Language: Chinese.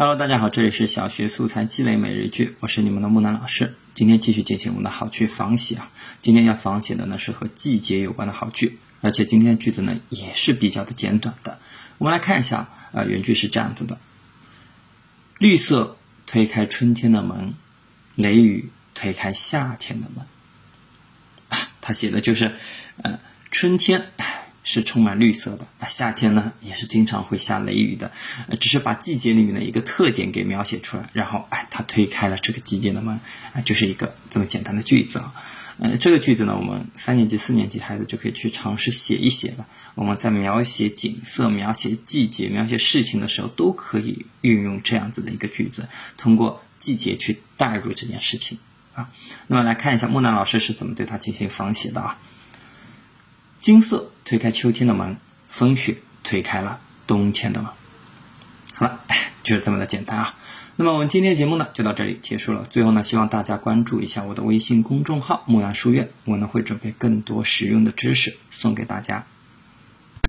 Hello，大家好，这里是小学素材积累每日句，我是你们的木南老师。今天继续进行我们的好句仿写啊，今天要仿写的呢是和季节有关的好句，而且今天的句子呢也是比较的简短的。我们来看一下，啊，原句是这样子的：绿色推开春天的门，雷雨推开夏天的门。啊，他写的就是，呃，春天。是充满绿色的啊，夏天呢也是经常会下雷雨的，只是把季节里面的一个特点给描写出来，然后哎，他推开了这个季节的门，啊，就是一个这么简单的句子啊。呃，这个句子呢，我们三年级、四年级孩子就可以去尝试写一写了。我们在描写景色、描写季节、描写事情的时候，都可以运用这样子的一个句子，通过季节去代入这件事情啊。那么来看一下木兰老师是怎么对他进行仿写的啊。金色推开秋天的门，风雪推开了冬天的门。好了，就是这么的简单啊。那么我们今天节目呢就到这里结束了。最后呢，希望大家关注一下我的微信公众号“木兰书院”，我呢会准备更多实用的知识送给大家。